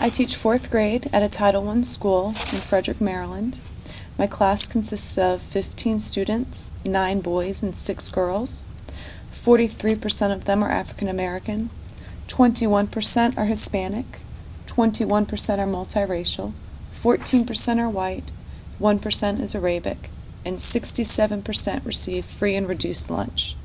I teach fourth grade at a Title I school in Frederick, Maryland. My class consists of 15 students, 9 boys and 6 girls. 43% of them are African American, 21% are Hispanic, 21% are multiracial, 14% are white, 1% is Arabic, and 67% receive free and reduced lunch.